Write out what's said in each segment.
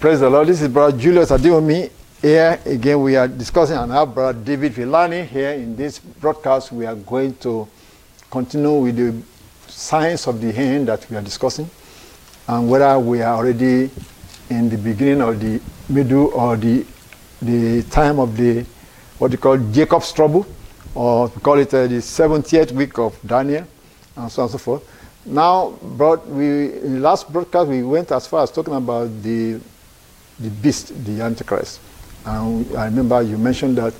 Praise the Lord. This is Brother Julius Adiomi. Here again, we are discussing and have Brother David Filani here in this broadcast. We are going to continue with the signs of the end that we are discussing and whether we are already in the beginning or the middle or the the time of the what you call Jacob's trouble, or we call it uh, the 70th week of Daniel, and so on and so forth. Now, brought we in the last broadcast we went as far as talking about the the beast, the Antichrist. And I remember you mentioned that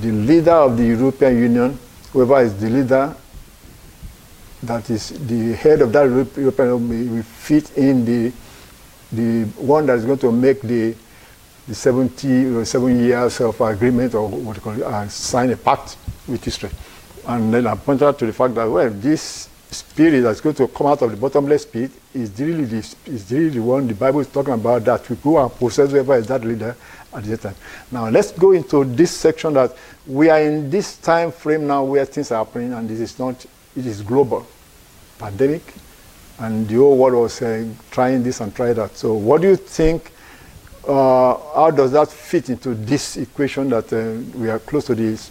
the leader of the European Union, whoever is the leader, that is the head of that European Union, will fit in the the one that is going to make the the 70 or seven years of agreement or what you call it, uh, sign a pact with Israel. And then I pointed out to the fact that, well, this spirit that's going to come out of the bottomless pit is really the, is really the one the Bible is talking about that we go and possess whoever is that leader at the time. Now let's go into this section that we are in this time frame now where things are happening and this is not, it is global. Pandemic and the whole world was uh, trying this and trying that. So what do you think, uh, how does that fit into this equation that uh, we are close to this,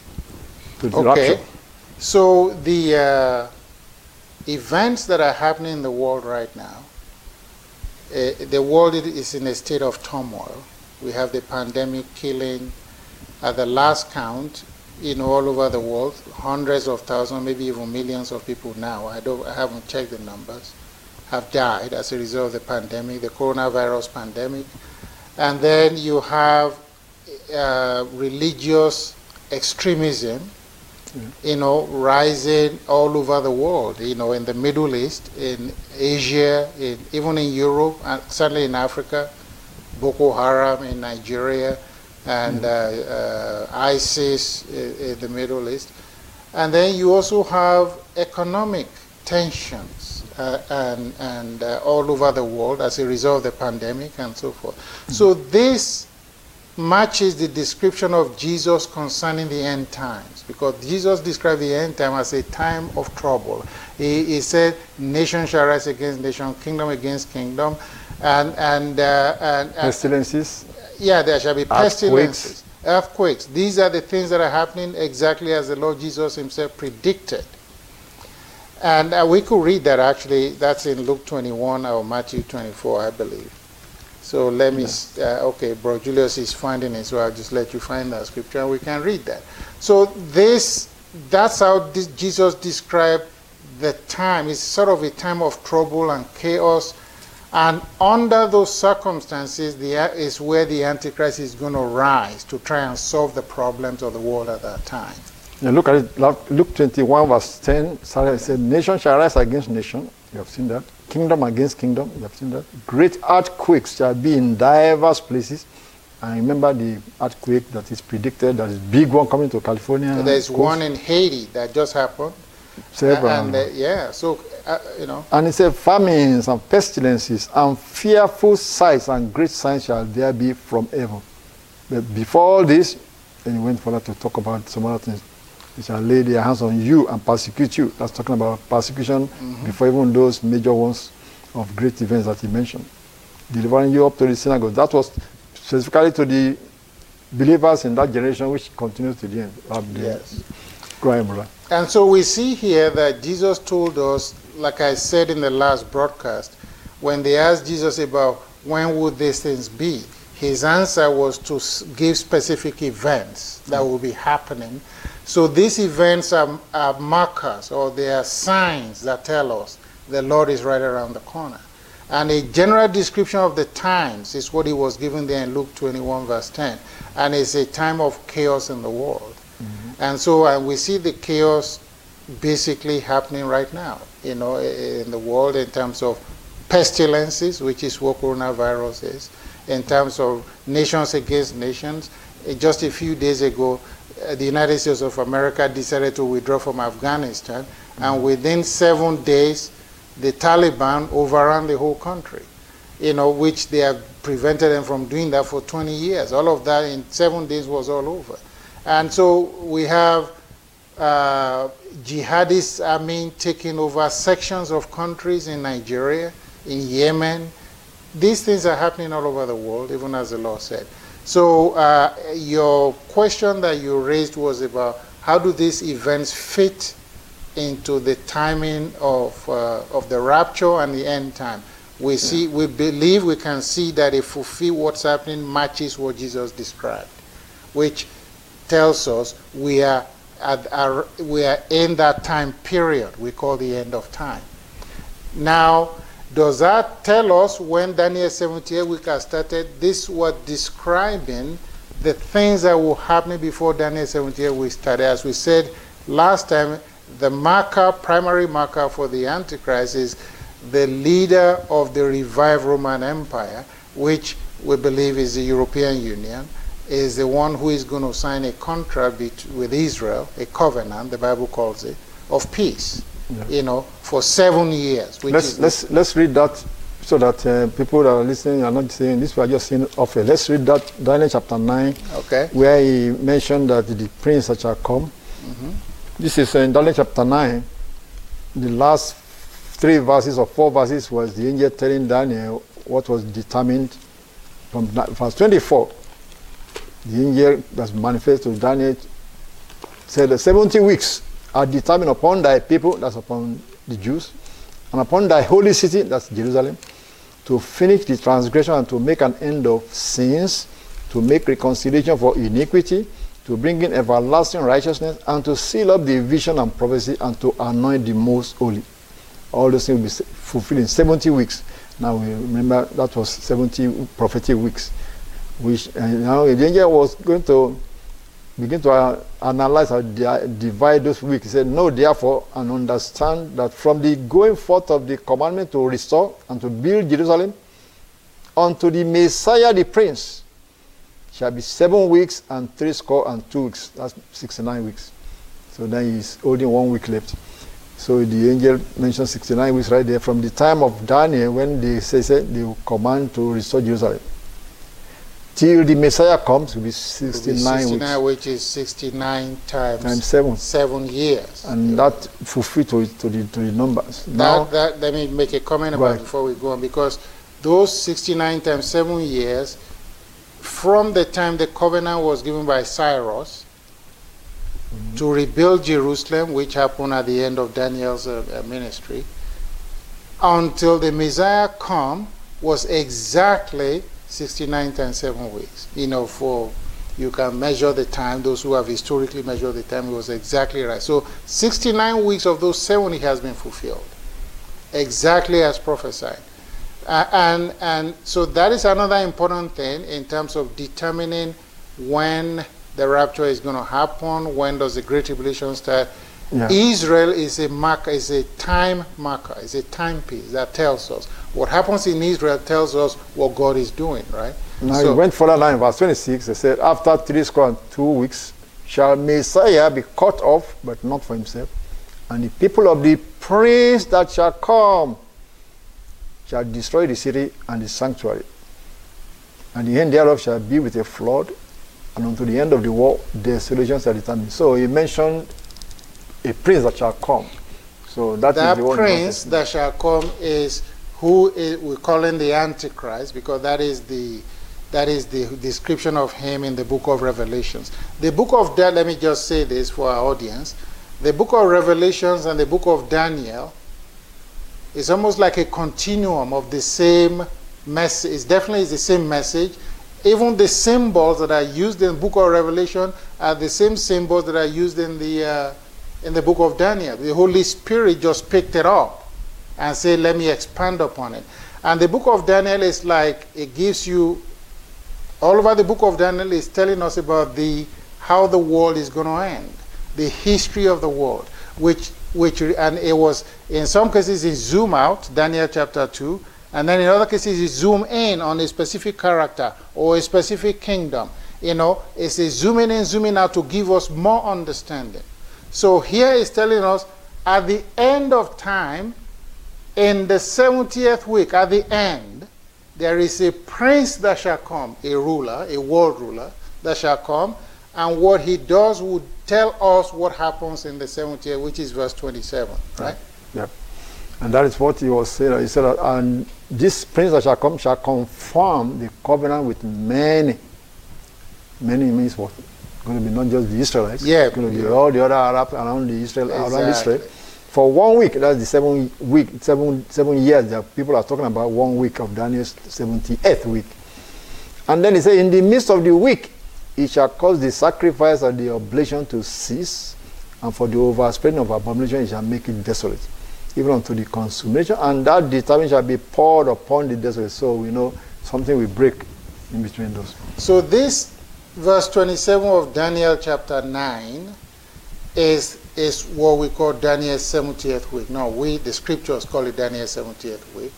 to the Okay. rapture? So the uh, events that are happening in the world right now, uh, the world is in a state of turmoil. We have the pandemic killing, at the last count, know, all over the world, hundreds of thousands, maybe even millions of people now. I don't, I haven't checked the numbers, have died as a result of the pandemic, the coronavirus pandemic, and then you have uh, religious extremism you know, rising all over the world, you know, in the Middle East, in Asia, in, even in Europe, and certainly in Africa, Boko Haram in Nigeria, and uh, uh, ISIS in, in the Middle East. And then you also have economic tensions uh, and, and uh, all over the world as a result of the pandemic and so forth. So this matches the description of Jesus concerning the end times because Jesus described the end time as a time of trouble. He, he said, Nation shall rise against nation, kingdom against kingdom, and, and, uh, and, and Pestilences, yeah, there shall be pestilences, earthquakes. These are the things that are happening exactly as the Lord Jesus himself predicted. And uh, we could read that actually, that's in Luke 21 or Matthew 24, I believe. So let me, uh, okay, Bro Julius is finding it, so I'll just let you find that scripture and we can read that. So this, that's how this, Jesus described the time. It's sort of a time of trouble and chaos. And under those circumstances, the, is where the Antichrist is going to rise to try and solve the problems of the world at that time. Now look at it, Luke Luke 21 verse 10, Sarah said, nation shall rise against nation. You have seen that. Kingdom against kingdom. You have seen that. Great earthquakes shall be in diverse places. I remember the earthquake that is predicted, that is big one coming to California. There's coast, one in Haiti that just happened. several. And uh, yeah, so, uh, you know, And it said, famines and pestilences and fearful sights and great signs shall there be from heaven. But before all this, then he went further to talk about some other things. They shall lay their hands on you and persecute you. That's talking about persecution mm-hmm. before even those major ones of great events that he mentioned. Delivering you up to the synagogue. That was specifically to the believers in that generation which continues to the end. Yes. Brother. And so we see here that Jesus told us, like I said in the last broadcast, when they asked Jesus about when would these things be, his answer was to give specific events that mm. will be happening. So these events are, are markers or they are signs that tell us the Lord is right around the corner. And a general description of the times is what he was given there in Luke 21, verse 10. And it's a time of chaos in the world. And so and we see the chaos basically happening right now, you know, in the world in terms of pestilences, which is what coronavirus is, in terms of nations against nations. Just a few days ago, uh, the United States of America decided to withdraw from Afghanistan, and within seven days, the Taliban overran the whole country, you know, which they have prevented them from doing that for 20 years. All of that in seven days was all over. And so we have uh, jihadists, I mean, taking over sections of countries in Nigeria, in Yemen. These things are happening all over the world, even as the law said. So uh, your question that you raised was about how do these events fit into the timing of, uh, of the rapture and the end time. We see, we believe we can see that it fulfill what's happening matches what Jesus described, which tells us we are at our, we are in that time period we call the end of time. Now, does that tell us when Daniel 78 week has started? This was describing the things that will happen before Daniel 78 week started. As we said last time, the marker, primary marker for the Antichrist is the leader of the revived Roman Empire, which we believe is the European Union, is the one who is going to sign a contract with Israel, a covenant, the Bible calls it, of peace, yeah. you know, for seven years. let's, let's, let's read that so that uh, people that are listening are not saying this, we are just saying off it. Let's read that, Daniel chapter 9, okay. where he mentioned that the prince that shall come. Mm -hmm. This is in Daniel chapter 9. The last three verses or four verses was the angel telling Daniel what was determined from verse 24. The angel that manifest to Daniel said the 70 weeks are determined upon thy people, that's upon the Jews, and upon thy holy city, that's Jerusalem, to finish the transgression and to make an end of sins, to make reconciliation for iniquity, to bring in everlasting righteousness, and to seal up the vision and prophecy, and to anoint the most holy. All those things will be fulfilled in 70 weeks. Now we remember that was 70 prophetic weeks which uh, now the angel was going to begin to uh, analyze or divide those weeks. He said, Know therefore and understand that from the going forth of the commandment to restore and to build Jerusalem unto the Messiah the Prince shall be seven weeks and three score and two weeks. That's 69 weeks. So then he's holding one week left. So the angel mentioned 69 weeks right there from the time of Daniel when they say, say they command to restore Jerusalem till the Messiah comes will be 69, will be 69 weeks. which is 69 times, times 7. 7 years. And yeah. that fulfilled to, to, the, to the numbers. That, now, that, let me make a comment about right. before we go on, because those 69 times 7 years, from the time the covenant was given by Cyrus mm -hmm. to rebuild Jerusalem, which happened at the end of Daniel's uh, uh ministry, until the Messiah come was exactly 69 times 7 weeks. You know, for you can measure the time. Those who have historically measured the time, it was exactly right. So 69 weeks of those 70 has been fulfilled, exactly as prophesied. Uh, and, and so that is another important thing in terms of determining when the rapture is going to happen, when does the Great Tribulation start. Yeah. Israel is a marker, is a time marker, is a timepiece that tells us what happens in Israel tells us what God is doing, right? Now so, he went further down in verse 26. He said, After three score and two weeks shall Messiah be cut off, but not for himself. And the people of the prince that shall come shall destroy the city and the sanctuary. And the end thereof shall be with a flood, and unto the end of the war, desolation shall determine. So he mentioned a prince that shall come. So that, is the one prince that shall come is who is, we call him the Antichrist because that is the that is the description of him in the book of Revelations. The book of Daniel, let me just say this for our audience. The book of Revelations and the book of Daniel is almost like a continuum of the same message. It's definitely the same message. Even the symbols that are used in the book of Revelation are the same symbols that are used in the uh, in the book of Daniel. The Holy Spirit just picked it up and said, let me expand upon it. And the book of Daniel is like, it gives you, all over the book of Daniel is telling us about the how the world is going to end. the history of the world, which which and it was in some cases it zoom out, Daniel chapter two, and then in other cases it zoom in on a specific character or a specific kingdom. You know, it's a zooming in, zooming out to give us more understanding. So here is telling us at the end of time, in the 70th week, at the end, there is a prince that shall come, a ruler, a world ruler that shall come, and what he does would tell us what happens in the 70th, which is verse 27, right? Yep. And that is what he was saying. He said, and this prince that shall come shall confirm the covenant with many. Many means what? Going to be not just the Israelites. Yeah. It's going to be yeah. all the other Arabs around the Israel, around Israel. For one week, that's the seven week, seven seven years that people are talking about. One week of Daniel's seventy eighth week, and then he said, in the midst of the week, it shall cause the sacrifice and the oblation to cease, and for the overspreading of abomination, it shall make it desolate, even unto the consummation, and that determination shall be poured upon the desolate. So we know something will break in between those. So this verse 27 of Daniel chapter 9 is is what we call Daniel's 70th week. No, we the scriptures call it Daniel's 70th week.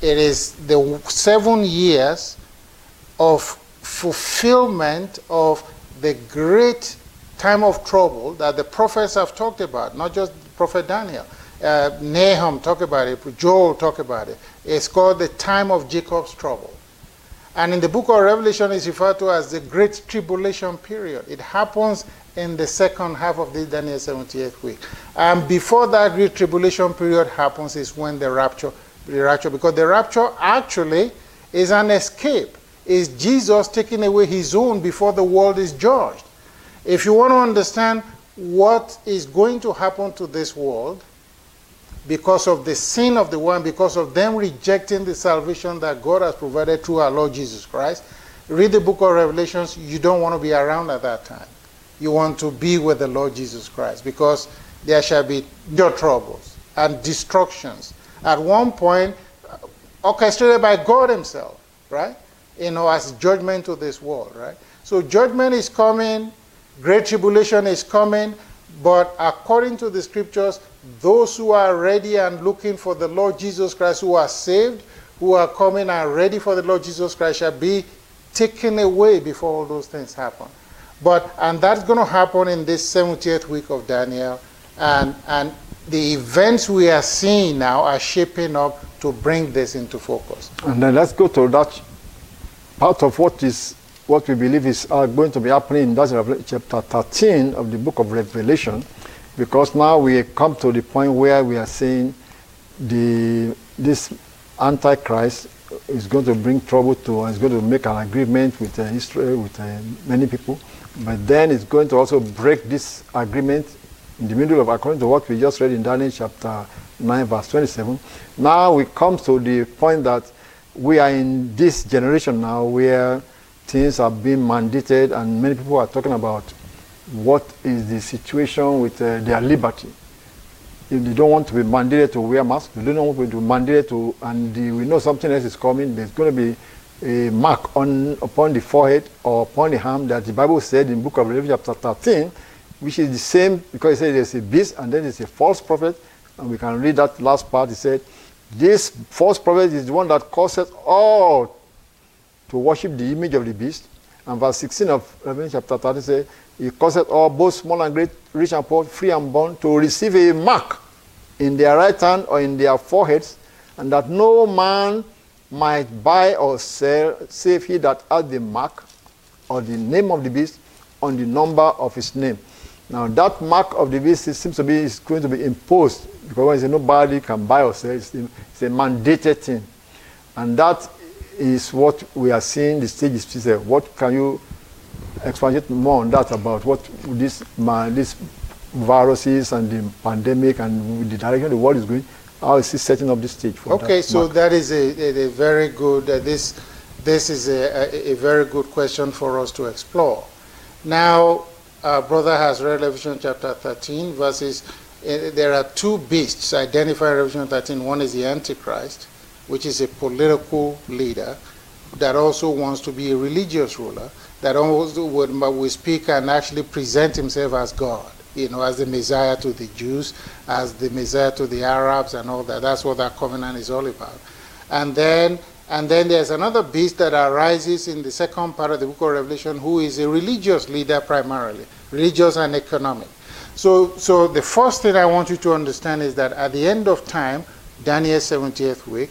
It is the seven years of fulfillment of the great time of trouble that the prophets have talked about, not just prophet Daniel. Uh, Nahum talked about it, Joel talked about it. It's called the time of Jacob's trouble. And in the book of Revelation, it's referred to as the Great Tribulation period. It happens in the second half of the Daniel 70th week. And before that Great Tribulation period happens is when the rapture, the rapture, because the rapture actually is an escape. Is Jesus taking away his own before the world is judged? If you want to understand what is going to happen to this world, because of the sin of the one, because of them rejecting the salvation that God has provided through our Lord Jesus Christ. Read the book of Revelations. You don't want to be around at that time. You want to be with the Lord Jesus Christ because there shall be your troubles and destructions. At one point, uh, orchestrated by God Himself, right? You know, as judgment to this world, right? So judgment is coming, great tribulation is coming, but according to the scriptures, those who are ready and looking for the Lord Jesus Christ, who are saved, who are coming and ready for the Lord Jesus Christ, shall be taken away before all those things happen. But and that's going to happen in this 70th week of Daniel, and and the events we are seeing now are shaping up to bring this into focus. And then let's go to that part of what is what we believe is uh, going to be happening in that's chapter 13 of the book of Revelation, because now we come to the point where we are saying the this Antichrist is going to bring trouble to, is going to make an agreement with uh, Israel, with uh, many people, but then it's going to also break this agreement in the middle of, according to what we just read in Daniel chapter 9, verse 27. Now we come to the point that we are in this generation now where things are being mandated and many people are talking about what is the situation with uh, their liberty. If they don't want to be mandated to wear masks, they don't want to be mandated to, and the, we know something else is coming, there's going to be a mark on upon the forehead or upon the arm that the Bible said in book of Revelation chapter 13, which is the same because it says there's a beast and then there's a false prophet. And we can read that last part. He said, This false prophet is the one that causes all to worship the image of the beast. And verse 16 of Revelation chapter 13 says, He causeth all, both small and great, rich and poor, free and bond, to receive a mark in their right hand or in their foreheads, and that no man might buy or sell save he that has the mark or the name of the beast on the number of his name. Now that mark of the beast seems to be is going to be imposed because when say nobody can buy or sell, it's, it's a mandated thing. And that is what we are seeing the stage is there. What can you expand it more on that about what this man, this viruses and the pandemic and the direction the world is going? How is he setting up this stage for Okay, that so that is a, a, a very good, uh, this, this is a, a, a very good question for us to explore. Now, our brother has read Revelation chapter 13, verses, uh, there are two beasts identified in Revelation 13. One is the Antichrist, which is a political leader that also wants to be a religious ruler, that also would, would speak and actually present himself as God. you know, as the Messiah to the Jews, as the Messiah to the Arabs, and all that. That's what that covenant is all about. And then, and then there's another beast that arises in the second part of the book of Revelation, who is a religious leader primarily, religious and economic. So, so the first thing I want you to understand is that at the end of time, Daniel's 70th week,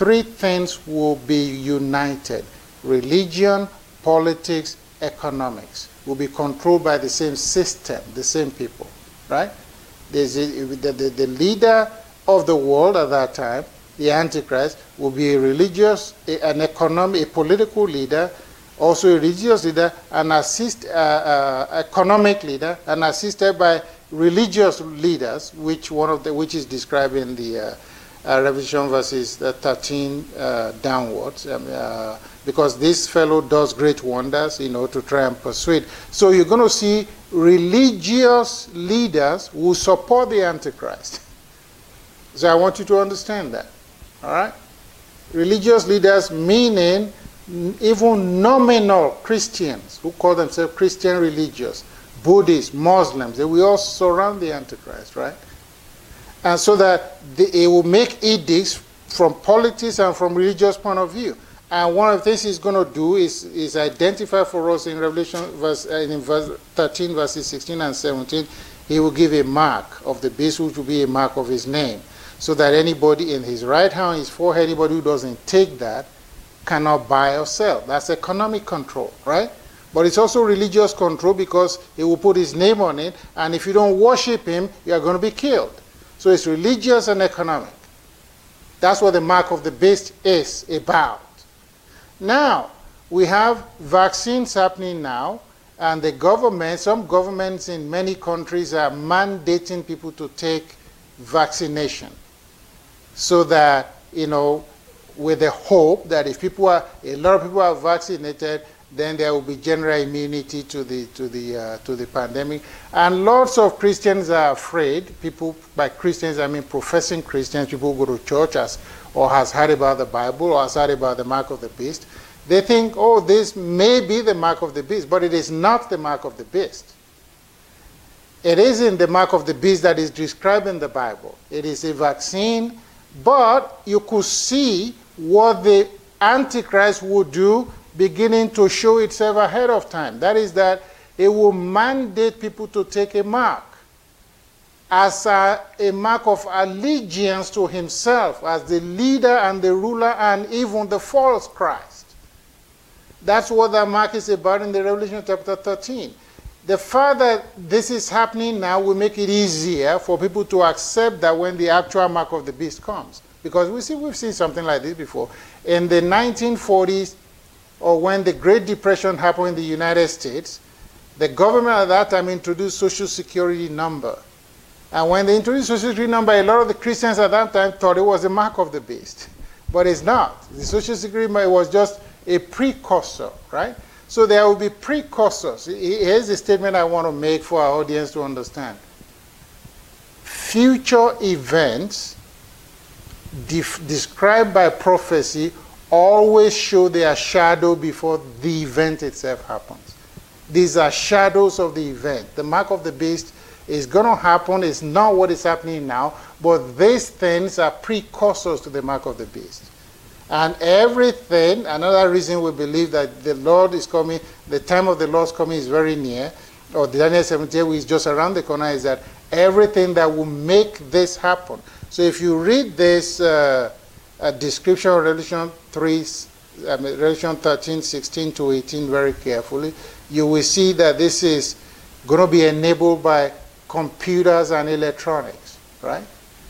three things will be united religion, politics, economics will be controlled by the same system, the same people, right? A, the, the, the leader of the world at that time, the Antichrist, will be a religious, an economic, a political leader, also a religious leader, an assist, uh, uh, economic leader, and assisted by religious leaders, which one of the which is described in the uh, uh Revelation verses 13 uh, downwards. Um, uh, because this fellow does great wonders, you know, to try and persuade. So you're going to see religious leaders who support the Antichrist. So I want you to understand that. All right? Religious leaders meaning even nominal Christians who call themselves Christian religious, Buddhists, Muslims, they will all surround the Antichrist, right? And so that they, it will make edicts from politics and from religious point of view. And one of the things he's going to do is, is identify for us in Revelation verse, uh, in verse 13, verses 16 and 17, he will give a mark of the beast, which will be a mark of his name. So that anybody in his right hand, his forehead, anybody who doesn't take that cannot buy or sell. That's economic control, right? But it's also religious control because he will put his name on it, and if you don't worship him, you are going to be killed. So it's religious and economic. That's what the mark of the beast is about. Now, we have vaccines happening now, and the government, some governments in many countries are mandating people to take vaccination so that, you know, with the hope that if people are, a lot of people are vaccinated, then there will be general immunity to the, to the, uh, to the pandemic. And lots of Christians are afraid. People, by Christians, I mean professing Christians, people who go to church as or has heard about the Bible or has heard about the mark of the beast, they think, oh, this may be the mark of the beast, but it is not the mark of the beast. It isn't the mark of the beast that is described in the Bible. It is a vaccine, but you could see what the Antichrist would do beginning to show itself ahead of time. That is, that it will mandate people to take a mark as a, a, mark of allegiance to himself as the leader and the ruler and even the false Christ. That's what that mark is about in the Revelation chapter 13. The fact that this is happening now will make it easier for people to accept that when the actual mark of the beast comes. Because we see, we've seen something like this before. In the 1940s, or when the Great Depression happened in the United States, the government at that time introduced Social Security number and when they introduced social security number, a lot of the Christians at that time thought it was a mark of the beast. But it's not. The social security number was just a precursor, right? So there will be precursors. Here's a statement I want to make for our audience to understand. Future events described by prophecy always show their shadow before the event itself happens. These are shadows of the event. The mark of the beast is going to happen. It's not what is happening now, but these things are precursors to the mark of the beast. And everything, another reason we believe that the Lord is coming, the time of the Lord's coming is very near, or the Daniel 17 is just around the corner, is that everything that will make this happen. So if you read this uh, uh, description of Revelation 3, I mean, Revelation 13, 16 to 18 very carefully, you will see that this is going to be enabled by computers and electronics, right?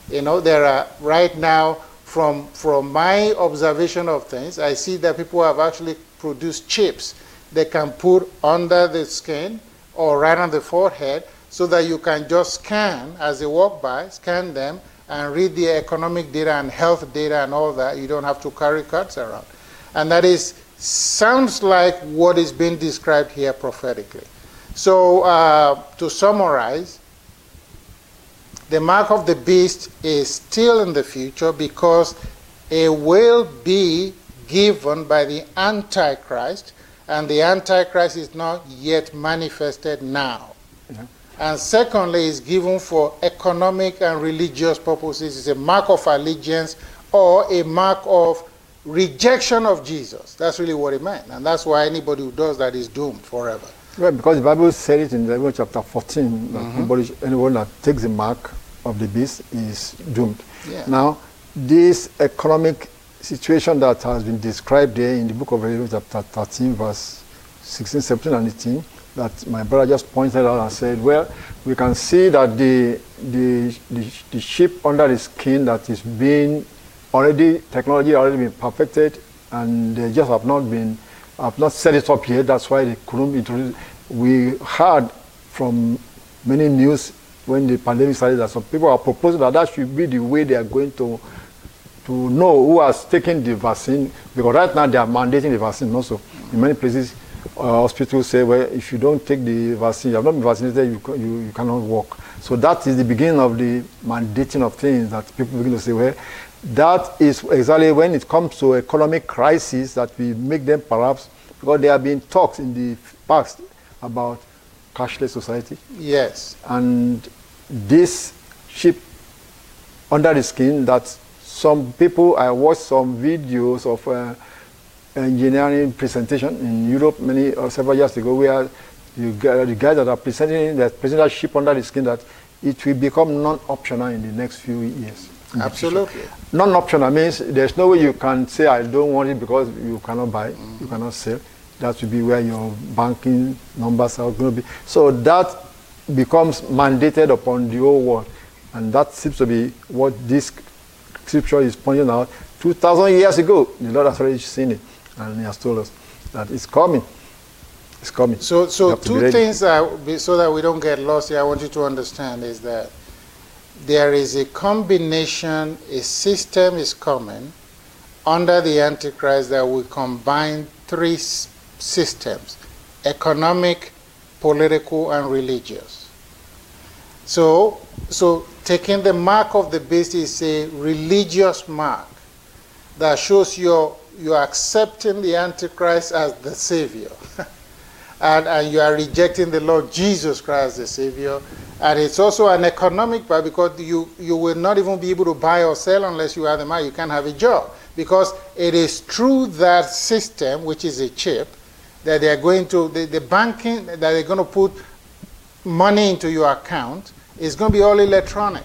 You know, there are right now, from, from my observation of things, I see that people have actually produced chips they can put under the skin or right on the forehead so that you can just scan as they walk by, scan them, and read the economic data and health data and all that. You don't have to carry cards around. And that is sounds like what is being described here prophetically. So uh, to summarize, the mark of the beast is still in the future because it will be given by the Antichrist, and the Antichrist is not yet manifested now. And secondly, it's given for economic and religious purposes. It's a mark of allegiance or a mark of rejection of Jesus. That's really what it meant. And that's why anybody who does that is doomed forever. Well, because the Bible said it in Revelation chapter 14 that mm-hmm. anybody, anyone that takes the mark of the beast is doomed. Yeah. Now, this economic situation that has been described there in the book of Revelation chapter 13, verse 16, 17, and 18, that my brother just pointed out and said, well, we can see that the, the, the, the ship under the skin that is being already, technology already been perfected, and they just have not been, have not set it up yet. That's why they couldn't introduce. We heard from many news when the pandemic started that some people are proposing that that should be the way they are going to to know who has taken the vaccine because right now they are mandating the vaccine also in many places uh, hospitals say well if you don't take the vaccine you have not been vaccinated you, you, you cannot work so that is the beginning of the mandating of things that people begin to say well that is exactly when it comes to economic crisis that we make them perhaps because there have been talks in the past about cashless society. Yes. And this chip under the skin that some people, I watched some videos of uh, engineering presentation in Europe many or uh, several years ago where you, the guys that are presenting that present that chip under the skin that it will become non-optional in the next few years. Absolutely. Non-optional means there's no way you can say I don't want it because you cannot buy, mm-hmm. you cannot sell. That will be where your banking numbers are going to be. So that becomes mandated upon the whole world. And that seems to be what this scripture is pointing out. 2,000 years ago, the Lord has already seen it. And He has told us that it's coming. It's coming. So, so two things that, so that we don't get lost here, I want you to understand is that there is a combination, a system is coming under the Antichrist that will combine three systems economic, political, and religious. So, so taking the mark of the beast is a religious mark that shows you're, you're accepting the Antichrist as the Savior. and, and you are rejecting the Lord Jesus Christ as the Savior. And it's also an economic part because you, you will not even be able to buy or sell unless you have the money. You can't have a job. Because it is through that system, which is a chip, that they are going to, the, the banking, that they're going to put money into your account is going to be all electronic.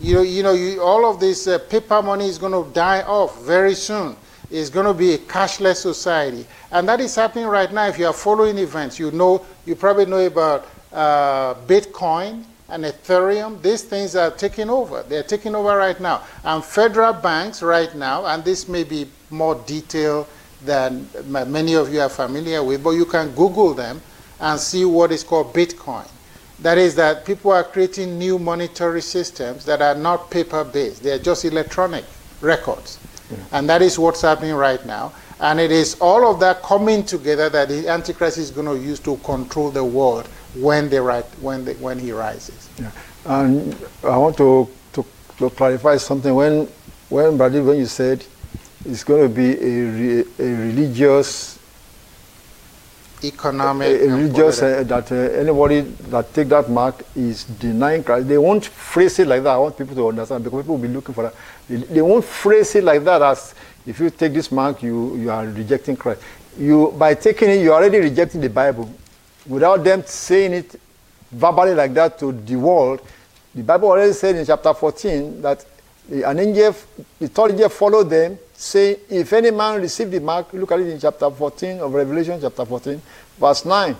You you know you, all of this uh, paper money is going to die off very soon. It's going to be a cashless society. And that is happening right now. If you are following events, you know, you probably know about uh, Bitcoin and Ethereum, these things are taking over. They're taking over right now. And federal banks right now, and this may be more detailed than many of you are familiar with, but you can Google them and see what is called Bitcoin. That is that people are creating new monetary systems that are not paper-based. They're just electronic records. And that is what's happening right now. And it is all of that coming together that the Antichrist is going to use to control the world when they write, when they, when he rises. Yeah. And I want to, to, to clarify something. When when Brady, when you said it's going to be a, re, a religious economic a, a religious uh, that uh, anybody that take that mark is denying Christ. They won't phrase it like that. I want people to understand because people will be looking for that. They, they won't phrase it like that as if you take this mark, you, you are rejecting Christ. You by taking it, you're already rejecting the Bible without them saying it verbally like that to the world, the Bible already said in chapter 14 that an angel, the third angel followed them, saying, If any man receive the mark, look at it in chapter 14 of Revelation, chapter 14, verse 9.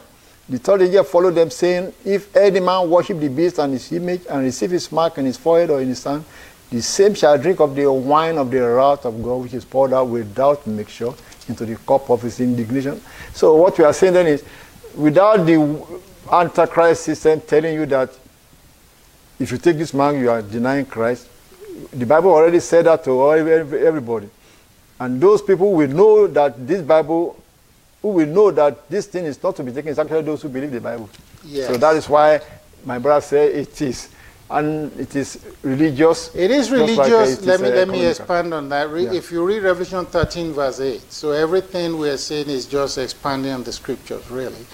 The third angel followed them, saying, If any man worship the beast and his image and receive his mark in his forehead or in his hand, the same shall drink of the wine of the wrath of God, which is poured out without mixture into the cup of his indignation. So what we are saying then is, without the Antichrist system telling you that if you take this mark, you are denying Christ, the Bible already said that to everybody. And those people will know that this Bible, who will know that this thing is not to be taken, is actually those who believe the Bible. Yes. So that is why my brother said it is. And it is religious. It is religious. Like let me, let me expand on that. Re yeah. If you read Revelation 13, verse 8, so everything we are saying is just expanding on the scriptures, really.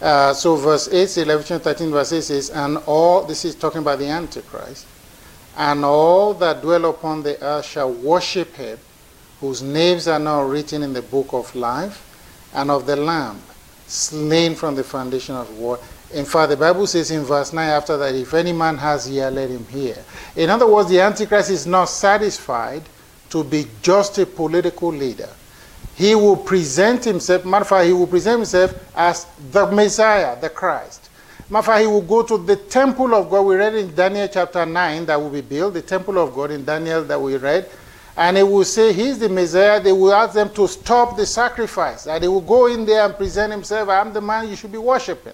Uh, so verse 8, Revelation 13 verse 8 says, And all, this is talking about the Antichrist, and all that dwell upon the earth shall worship him, whose names are now written in the book of life, and of the Lamb, slain from the foundation of the world. In fact, the Bible says in verse 9 after that, if any man has ear, let him hear. In other words, the Antichrist is not satisfied to be just a political leader. He will present himself, matter of fact, he will present himself as the Messiah, the Christ. He will go to the temple of God. We read in Daniel chapter 9 that will be built, the temple of God in Daniel that we read. And he will say, He's the Messiah. They will ask them to stop the sacrifice. And he will go in there and present himself, I'm the man you should be worshiping.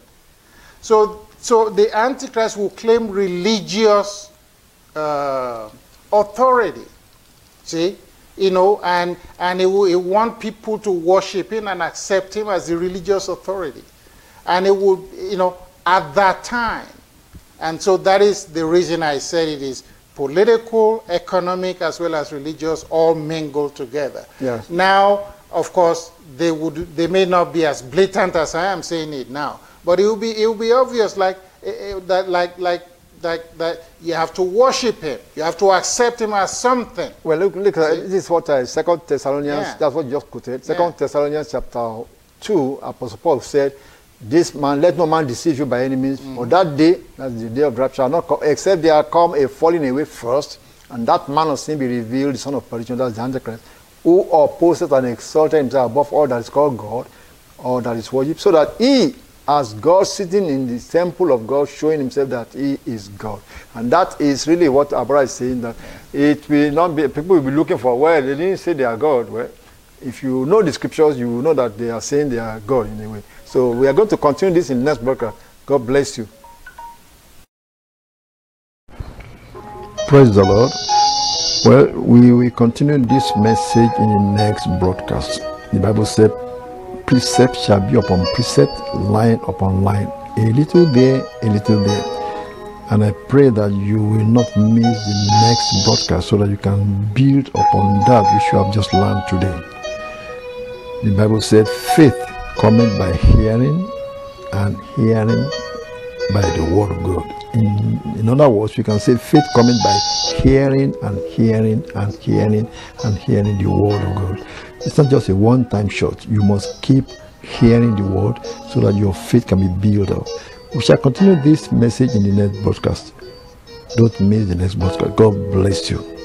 So, so the Antichrist will claim religious uh, authority. See? You know, and, and he will he want people to worship him and accept him as the religious authority. And it will, you know, at that time. And so that is the reason I said it is political, economic, as well as religious, all mingled together. Yes. Now, of course, they would they may not be as blatant as I am saying it now, but it will be it will be obvious, like uh, that, like like that that you have to worship him, you have to accept him as something. Well, look, look this is what uh, Second Thessalonians. Yeah. That's what you just quoted. Second Yeah. Thessalonians chapter two, Apostle Paul said, "This man, let no man deceive you by any means. Mm-hmm. For that day, that's the day of rapture, shall not come, except there come a falling away first, and that man of sin be revealed, the son of perdition, that's the Antichrist, who opposes and exalted himself above all that is called God, or that is worshipped, so that he." As God sitting in the temple of God, showing himself that he is God. And that is really what Abra is saying, that it will not be, people will be looking for, well, they didn't say they are God. Well, if you know the scriptures, you will know that they are saying they are God in a way. So we are going to continue this in the next broadcast. God bless you. Praise the Lord. Well, we will continue this message in the next broadcast. The Bible said, precept shall be upon precept, line upon line, a little there, a little there. And I pray that you will not miss the next broadcast so that you can build upon that which you have just learned today. The Bible said, faith cometh by hearing, and hearing by the word of God. In, in other words, we can say faith coming by hearing and hearing and hearing and hearing the word of God. It's not just a one time shot. You must keep hearing the word so that your faith can be built up. We shall continue this message in the next broadcast. Don't miss the next broadcast. God bless you.